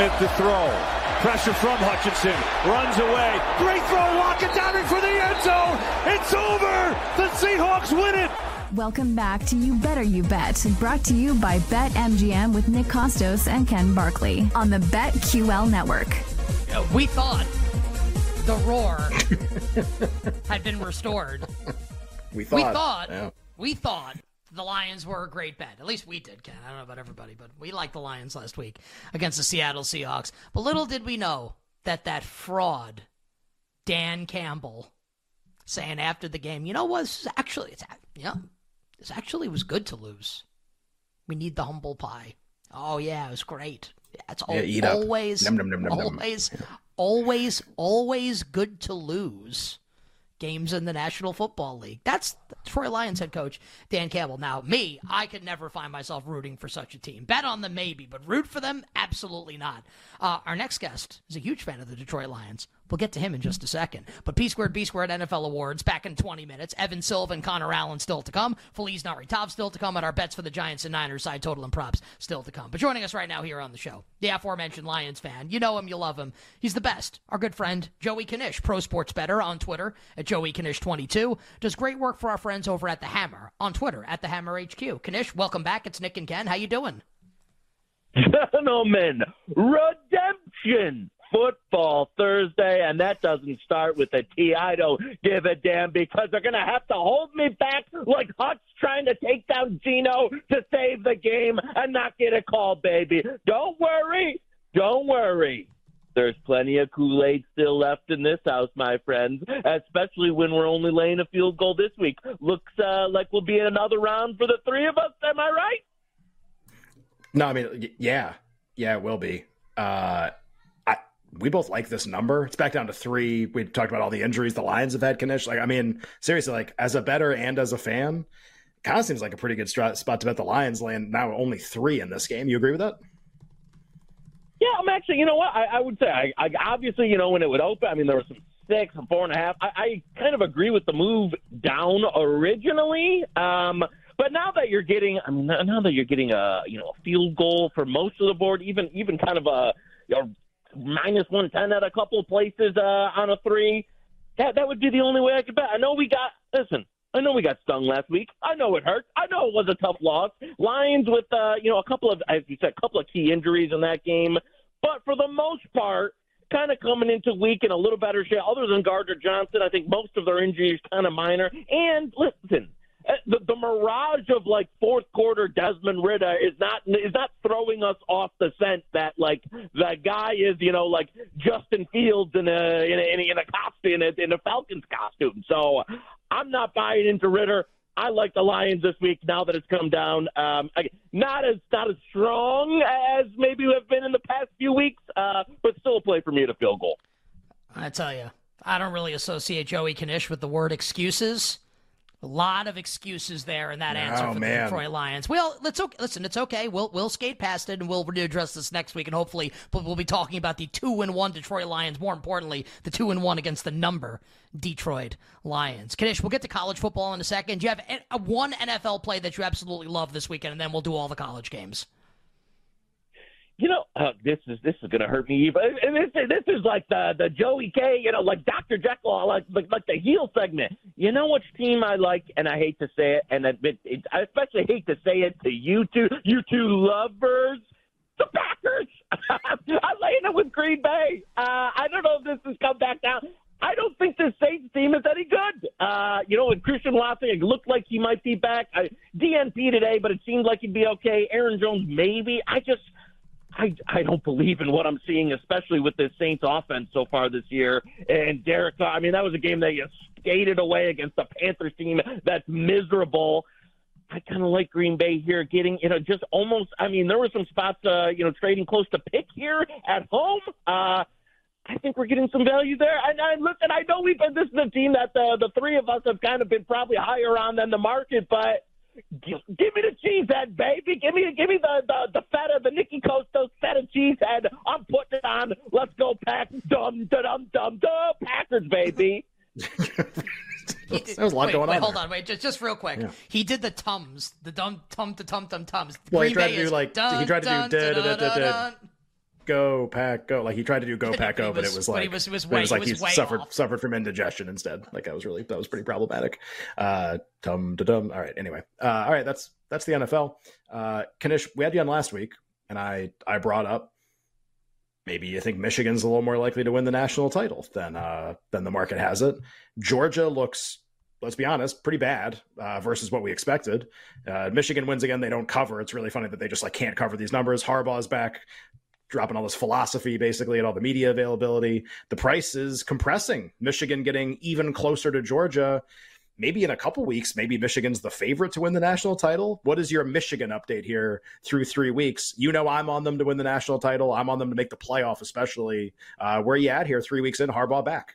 Smith to throw. Pressure from Hutchinson. Runs away. Great throw. Lockett down in for the end zone. It's over. The Seahawks win it. Welcome back to You Better You Bet, brought to you by BetMGM with Nick Kostos and Ken Barkley on the BetQL network. Uh, we thought the roar had been restored. We thought. We thought. Yeah. We thought the Lions were a great bet. At least we did, Ken. I don't know about everybody, but we liked the Lions last week against the Seattle Seahawks. But little did we know that that fraud, Dan Campbell, saying after the game, you know what? This is actually, it's, yeah, this actually was good to lose. We need the humble pie. Oh yeah, it was great. Yeah, it's al- Yeah, always, always, always, always good to lose games in the National Football League. That's Troy Lions head coach Dan Campbell. Now, me, I could never find myself rooting for such a team. Bet on them maybe, but root for them absolutely not. Uh, our next guest is a huge fan of the Detroit Lions. We'll get to him in just a second. But P squared B squared NFL awards back in 20 minutes. Evan Silva and Connor Allen still to come. Feliz Nari Top still to come. And our bets for the Giants and Niners side total and props still to come. But joining us right now here on the show, the aforementioned Lions fan. You know him, you love him. He's the best. Our good friend Joey Knish, Pro Sports Better on Twitter at Joey Knish22. Does great work for our friends over at the Hammer on Twitter at the Hammer HQ. Knish, welcome back. It's Nick and Ken. How you doing? Gentlemen, redemption football Thursday, and that doesn't start with a T. I don't give a damn because they're going to have to hold me back like Hutch trying to take down Geno to save the game and not get a call, baby. Don't worry. Don't worry. There's plenty of Kool Aid still left in this house, my friends, especially when we're only laying a field goal this week. Looks uh, like we'll be in another round for the three of us. Am I right? No, I mean, yeah, yeah, it will be. Uh, we both like this number. It's back down to three. We talked about all the injuries the Lions have had. Knish, like, I mean, seriously, like as a bettor and as a fan, kind of seems like a pretty good strat- spot to bet the Lions land now only three in this game. You agree with that? Yeah, I'm actually. You know what? I, I would say. I, I obviously, you know, when it would open, I mean, there was some six and four and a half. I, I kind of agree with the move down originally. Um, but now that you're getting, I mean, now that you're getting a you know a field goal for most of the board, even even kind of a know, minus one ten at a couple places uh, on a three, that that would be the only way I could bet. I know we got. Listen, I know we got stung last week. I know it hurt. I know it was a tough loss. Lions with uh, you know a couple of as you said, a couple of key injuries in that game, but for the most part, kind of coming into week in a little better shape. Other than Gardner Johnson, I think most of their injuries kind of minor. And listen. Uh, The, the mirage of like fourth quarter Desmond Ridder is not is not throwing us off the scent that like the guy is you know like Justin Fields in a in a, in a, in a costume in a, in a Falcons costume. So I'm not buying into Ridder. I like the Lions this week now that it's come down. Um, not as not as strong as maybe we have been in the past few weeks, uh, but still a play for me to field goal. I tell you, I don't really associate Joey Knish with the word excuses. A lot of excuses there in that answer Oh, for the. Detroit Lions. Well, let's okay. Listen, it's okay. We'll we'll skate past it and we'll address this next week, and hopefully, but we'll be talking about the two and one Detroit Lions. More importantly, the two and one against the number Detroit Lions. Knish, we'll get to college football in a second. Do you have one NFL play that you absolutely love this weekend, and then we'll do all the college games. You know, uh, this is this is to hurt me. But and this this is like the the Joey K. You know, like Dr. Jekyll, like like, like the heel segment. You know which team I like, and I hate to say it, and it, it, I especially hate to say it to you two, you two lovers. The Packers. I'm laying it with Green Bay. Uh, I don't know if this has come back down. I don't think this Saints team is any good. Uh, you know, with Christian Watson, it looked like he might be back. I, DNP today, but it seemed like he'd be okay. Aaron Jones, maybe. I just, I, I don't believe in what I'm seeing, especially with this Saints offense so far this year. And Derek, I mean, that was a game that you skated away against the Panthers team that's miserable. I kind of like Green Bay here, getting you know just almost. I mean, there were some spots, uh, you know, trading close to pick here at home. Uh, I think we're getting some value there. And I listen, I know we've been this is a team that the the three of us have kind of been probably higher on than the market, but give, give me the cheesehead, baby. Give me give me the the, the feta, the Nicky Kostos feta cheesehead. I'm putting it on. Let's go pack. Dum dum dum dum dum Packers, baby. Did- There was a lot wait, going wait, on Hold there. on, wait, just, just real quick. Yeah. He did the tums, the dum tum to tum tum tums. Well, he Green tried Bay to do, is like- he tried to do dun, da- da- dun, da- da- dun, dun. Go pack go. Like he tried to do go pack go, but, was, it was but like he was, was it was like he, he, was way suffered off. suffered from indigestion instead. Like that was really that was pretty problematic. Uh, tum da dum. All right. Anyway, uh, all right. That's that's the NFL. Uh, Knish, we had you on last week, and I I brought up maybe you think Michigan's a little more likely to win the national title than uh, than the market has it. Georgia looks, let's be honest, pretty bad uh, versus what we expected. Uh, Michigan wins again; they don't cover. It's really funny that they just like can't cover these numbers. Harbaugh's back, dropping all this philosophy basically and all the media availability. The price is compressing. Michigan getting even closer to Georgia. Maybe in a couple weeks, maybe Michigan's the favorite to win the national title. What is your Michigan update here through three weeks? You know, I'm on them to win the national title. I'm on them to make the playoff, especially. Uh, where you at here? Three weeks in, Harbaugh back.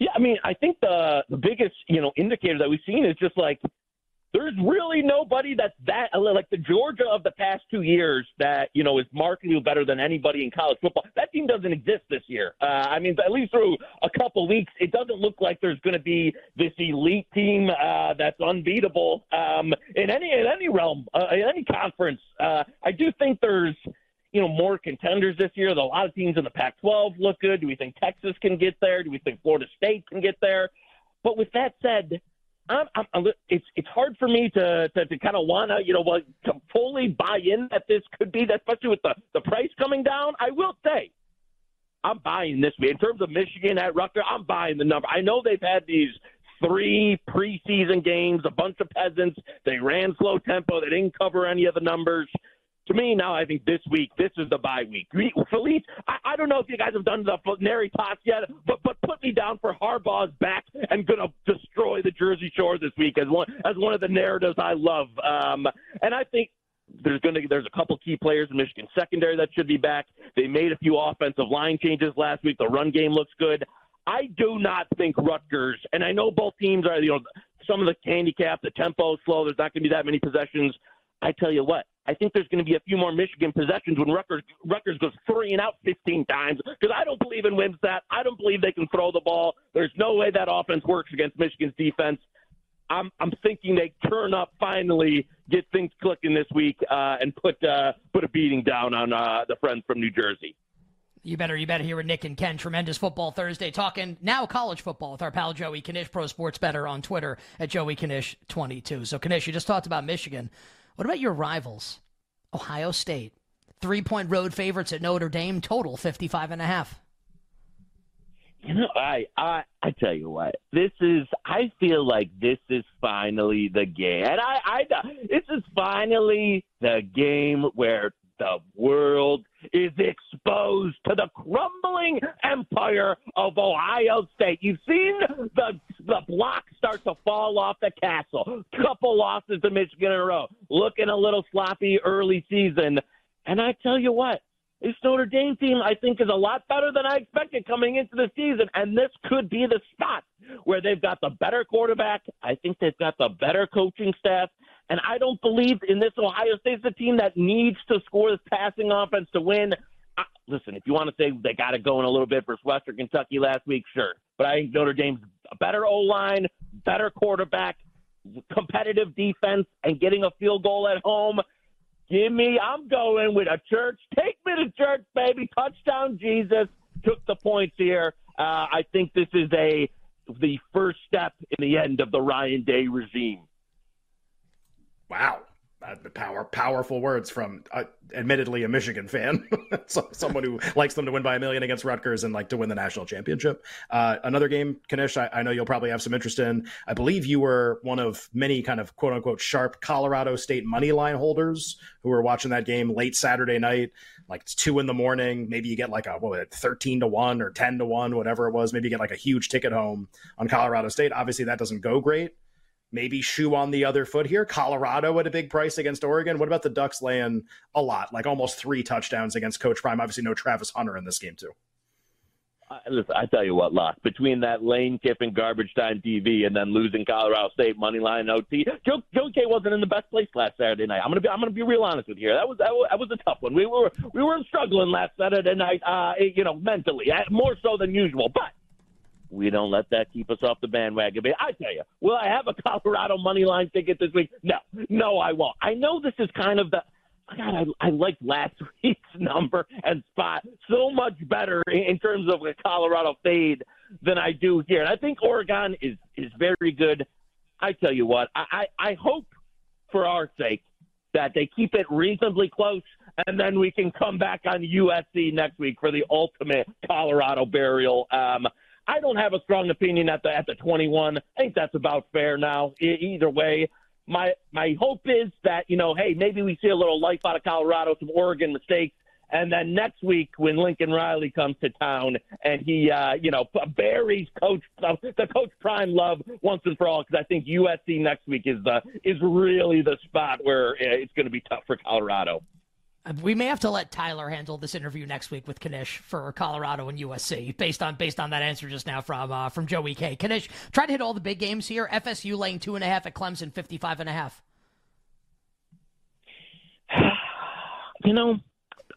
Yeah, I mean, I think the the biggest you know indicator that we've seen is just like there's really nobody that's that like the Georgia of the past two years that you know is markedly better than anybody in college football. That team doesn't exist this year. Uh, I mean, at least through a couple weeks, it doesn't look like there's going to be this elite team uh, that's unbeatable um, in any in any realm, uh, in any conference. Uh, I do think there's you know, more contenders this year. A lot of teams in the Pac-12 look good. Do we think Texas can get there? Do we think Florida State can get there? But with that said, I'm, I'm, it's it's hard for me to to, to kind of want to you know like to fully buy in that this could be that, especially with the the price coming down. I will say, I'm buying this in terms of Michigan at Rutgers. I'm buying the number. I know they've had these three preseason games, a bunch of peasants. They ran slow tempo. They didn't cover any of the numbers to me now, I think this week, this is the bye week. Felice, I, I don't know if you guys have done the Nary tots yet, but but put me down for Harbaugh's back and gonna destroy the Jersey Shore this week as one as one of the narratives I love. Um, and I think there's going to there's a couple key players in Michigan secondary that should be back. They made a few offensive line changes last week. The run game looks good. I do not think Rutgers, and I know both teams are you know some of the handicap, the tempo is slow. There's not going to be that many possessions. I tell you what, I think there's going to be a few more Michigan possessions when Rutgers, Rutgers goes three and out 15 times because I don't believe in Wimsatt. I don't believe they can throw the ball. There's no way that offense works against Michigan's defense. I'm I'm thinking they turn up finally, get things clicking this week, uh, and put uh, put a beating down on uh, the friends from New Jersey. You better, you better hear with Nick and Ken. Tremendous football Thursday, talking now college football with our pal Joey Knish, Pro Sports Better on Twitter at Joey Knish 22. So Kanish, you just talked about Michigan. What about your rivals? Ohio State. Three point road favorites at Notre Dame, total 55 and a half. You know, I, I I tell you what, this is. I feel like this is finally the game, and I, I this is finally the game where the world is exposed to the crumbling empire of Ohio State. You've seen the the block start to fall off the castle. Couple losses to Michigan in a row. Looking a little sloppy early season. And I tell you what, this Notre Dame team, I think, is a lot better than I expected coming into the season. And this could be the spot where they've got the better quarterback. I think they've got the better coaching staff. And I don't believe in this Ohio State's a team that needs to score this passing offense to win. I, listen, if you want to say they got it going a little bit versus Western Kentucky last week, sure. But I think Notre Dame's a better O line, better quarterback, competitive defense, and getting a field goal at home. Give me, I'm going with a church. Take me to church, baby. Touchdown, Jesus. Took the points here. Uh, I think this is a the first step in the end of the Ryan Day regime. Wow. Uh, power, powerful words from, uh, admittedly, a Michigan fan, so, someone who likes them to win by a million against Rutgers and like to win the national championship. Uh, another game, Knish, I, I, know you'll probably have some interest in. I believe you were one of many kind of quote unquote sharp Colorado State money line holders who were watching that game late Saturday night, like it's two in the morning. Maybe you get like a what it, thirteen to one or ten to one, whatever it was. Maybe you get like a huge ticket home on Colorado State. Obviously, that doesn't go great maybe shoe on the other foot here. Colorado at a big price against Oregon. What about the Ducks laying a lot, like almost three touchdowns against Coach Prime? Obviously, no Travis Hunter in this game too. Uh, listen, I tell you what, Locke, between that Lane Kiffin garbage time TV and then losing Colorado State money line OT, Joe, Joe K wasn't in the best place last Saturday night. I'm gonna be I'm gonna be real honest with you. That was that was, that was a tough one. We were we were struggling last Saturday night, uh, you know, mentally, uh, more so than usual, but we don't let that keep us off the bandwagon. But I tell you, will I have a Colorado money line ticket this week? No, no, I won't. I know this is kind of the God, I, I like last week's number and spot so much better in, terms of a Colorado fade than I do here. And I think Oregon is is very good. I tell you what, I, I, I hope for our sake that they keep it reasonably close, and then we can come back on USC next week for the ultimate Colorado burial. Um, I don't have a strong opinion at the at the 21. I think that's about fair now. E- either way, my my hope is that you know, hey, maybe we see a little life out of Colorado, some Oregon mistakes, and then next week when Lincoln Riley comes to town and he, uh, you know, buries Coach the Coach Prime love once and for all, because I think USC next week is the is really the spot where uh, it's going to be tough for Colorado. We may have to let Tyler handle this interview next week with Knish for Colorado and USC, based on based on that answer just now from uh, from Joey K. Knish, try to hit all the big games here. FSU laying two and a half at Clemson, fifty five and a half. You know,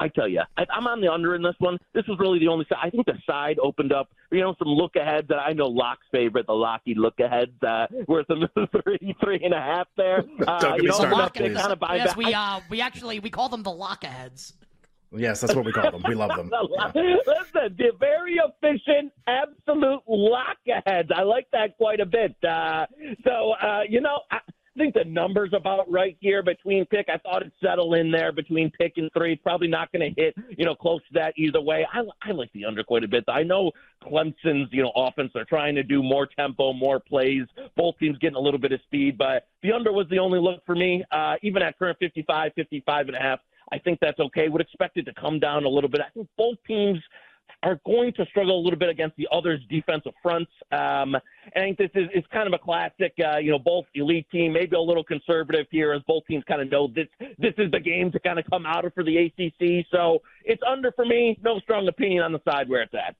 I tell you, I, I'm on the under in this one. This was really the only side. I think the side opened up, you know, some look aheads that I know Locke's favorite, the Locky look aheads, uh, worth some three, three and a half there. Uh, Don't get you me know, started, enough kind of yes, we uh, we actually we call them the lockaheads. Yes, that's what we call them. We love them. Yeah. Listen, the very efficient, absolute lock aheads. I like that quite a bit. Uh, so, uh, you know, I think the number's about right here between pick. I thought it'd settle in there between pick and three. It's probably not going to hit, you know, close to that either way. I, I like the under quite a bit. I know Clemson's, you know, offense, they're trying to do more tempo, more plays. Both teams getting a little bit of speed, but the under was the only look for me. Uh, even at current 55, 55 and a half, I think that's okay. Would expect it to come down a little bit. I think both teams are going to struggle a little bit against the other's defensive fronts. Um, I think this is, is kind of a classic, uh, you know, both elite team, maybe a little conservative here as both teams kind of know this, this is the game to kind of come out of for the ACC. So it's under for me. No strong opinion on the side where it's at.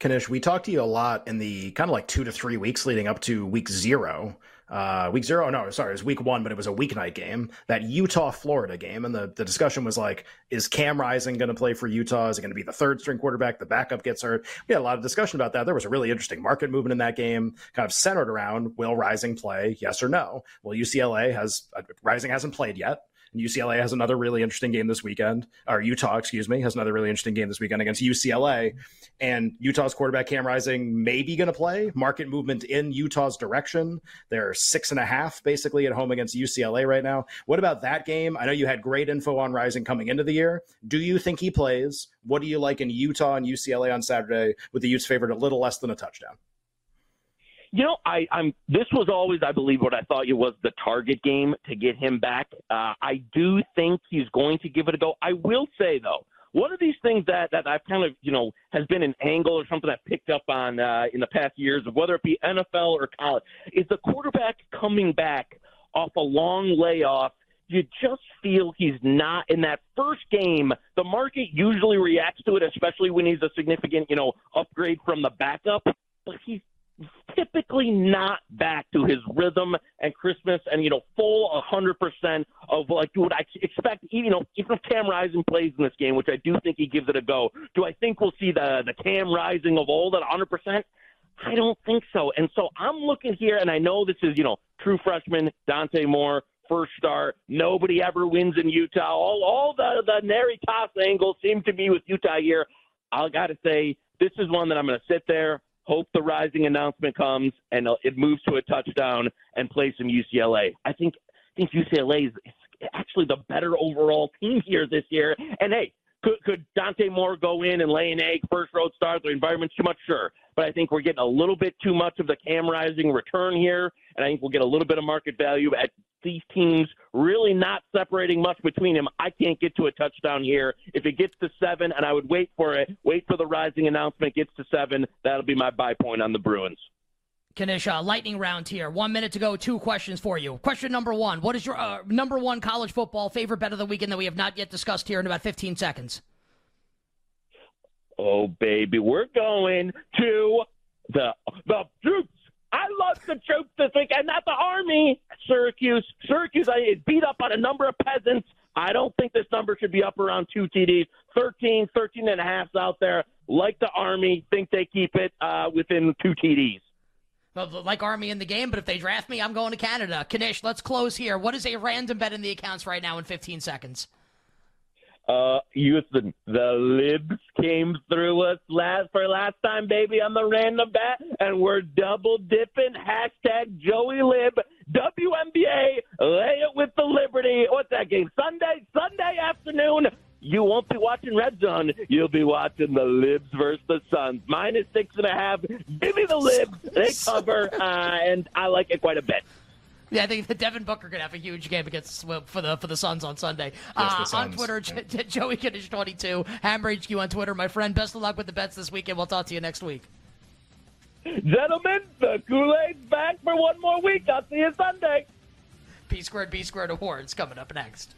Knish, we talked to you a lot in the kind of like two to three weeks leading up to week zero. Uh, week zero, no, sorry, it was week one, but it was a weeknight game, that Utah Florida game. And the, the discussion was like, is Cam Rising going to play for Utah? Is it going to be the third string quarterback? The backup gets hurt. We had a lot of discussion about that. There was a really interesting market movement in that game, kind of centered around will Rising play? Yes or no? Well, UCLA has, uh, Rising hasn't played yet. And UCLA has another really interesting game this weekend, or Utah, excuse me, has another really interesting game this weekend against UCLA. And Utah's quarterback Cam Rising may be going to play. Market movement in Utah's direction. They're six and a half basically at home against UCLA right now. What about that game? I know you had great info on Rising coming into the year. Do you think he plays? What do you like in Utah and UCLA on Saturday with the Utes favored a little less than a touchdown? You know, I, I'm. This was always, I believe, what I thought it was the target game to get him back. Uh, I do think he's going to give it a go. I will say though, one of these things that that I've kind of, you know, has been an angle or something I've picked up on uh, in the past years, whether it be NFL or college, is the quarterback coming back off a long layoff. You just feel he's not in that first game. The market usually reacts to it, especially when he's a significant, you know, upgrade from the backup. But he's typically not back to his rhythm and Christmas and you know full 100% of like what I expect you know even if Cam Rising plays in this game which I do think he gives it a go do I think we'll see the the Cam Rising of old at 100% I don't think so. And so I'm looking here and I know this is you know true freshman Dante Moore first start. Nobody ever wins in Utah. All all the the Nary toss angles seem to be with Utah here. I got to say this is one that I'm going to sit there hope the rising announcement comes and uh, it moves to a touchdown and play some UCLA. I think I think UCLA is actually the better overall team here this year. And hey, could could Dante Moore go in and lay an egg first road start? The environment's too much, sure. But I think we're getting a little bit too much of the Cam Rising return here, and I think we'll get a little bit of market value at these teams really not separating much between them. I can't get to a touchdown here. If it gets to seven, and I would wait for it, wait for the rising announcement gets to seven, that'll be my buy point on the Bruins. Knish, uh, lightning round here. One minute to go. Two questions for you. Question number one: What is your uh, number one college football favorite bet of the weekend that we have not yet discussed here in about 15 seconds? Oh baby, we're going to the the troops. I love the troops this week, and not the army. Syracuse, Syracuse, I beat up on a number of peasants. I don't think this number should be up around two TDs. 13, 13 and a half out there. Like the army, think they keep it uh, within two TDs. Like Army in the game, but if they draft me, I'm going to Canada. Knish, let's close here. What is a random bet in the accounts right now in 15 seconds? Uh, Houston, the libs came through us last for last time, baby, on the random bet, and we're double dipping. Hashtag Joey Lib, WNBA, lay it with the Liberty. What's that game? Sunday, Sunday won't be watching Red Zone. You'll be watching the Libs versus the Suns. Minus six and a half. Give me the Libs. They cover, uh, and I like it quite a bit. Yeah, I think that Devin Booker could have a huge game against for the for the Suns on Sunday. Uh, on Twitter, yeah. Joey Knish twenty two, Hammer HQ on Twitter. My friend, best of luck with the bets this weekend. We'll talk to you next week. Gentlemen, the Kool Aid's back for one more week. I'll see you Sunday. P squared B squared awards coming up next.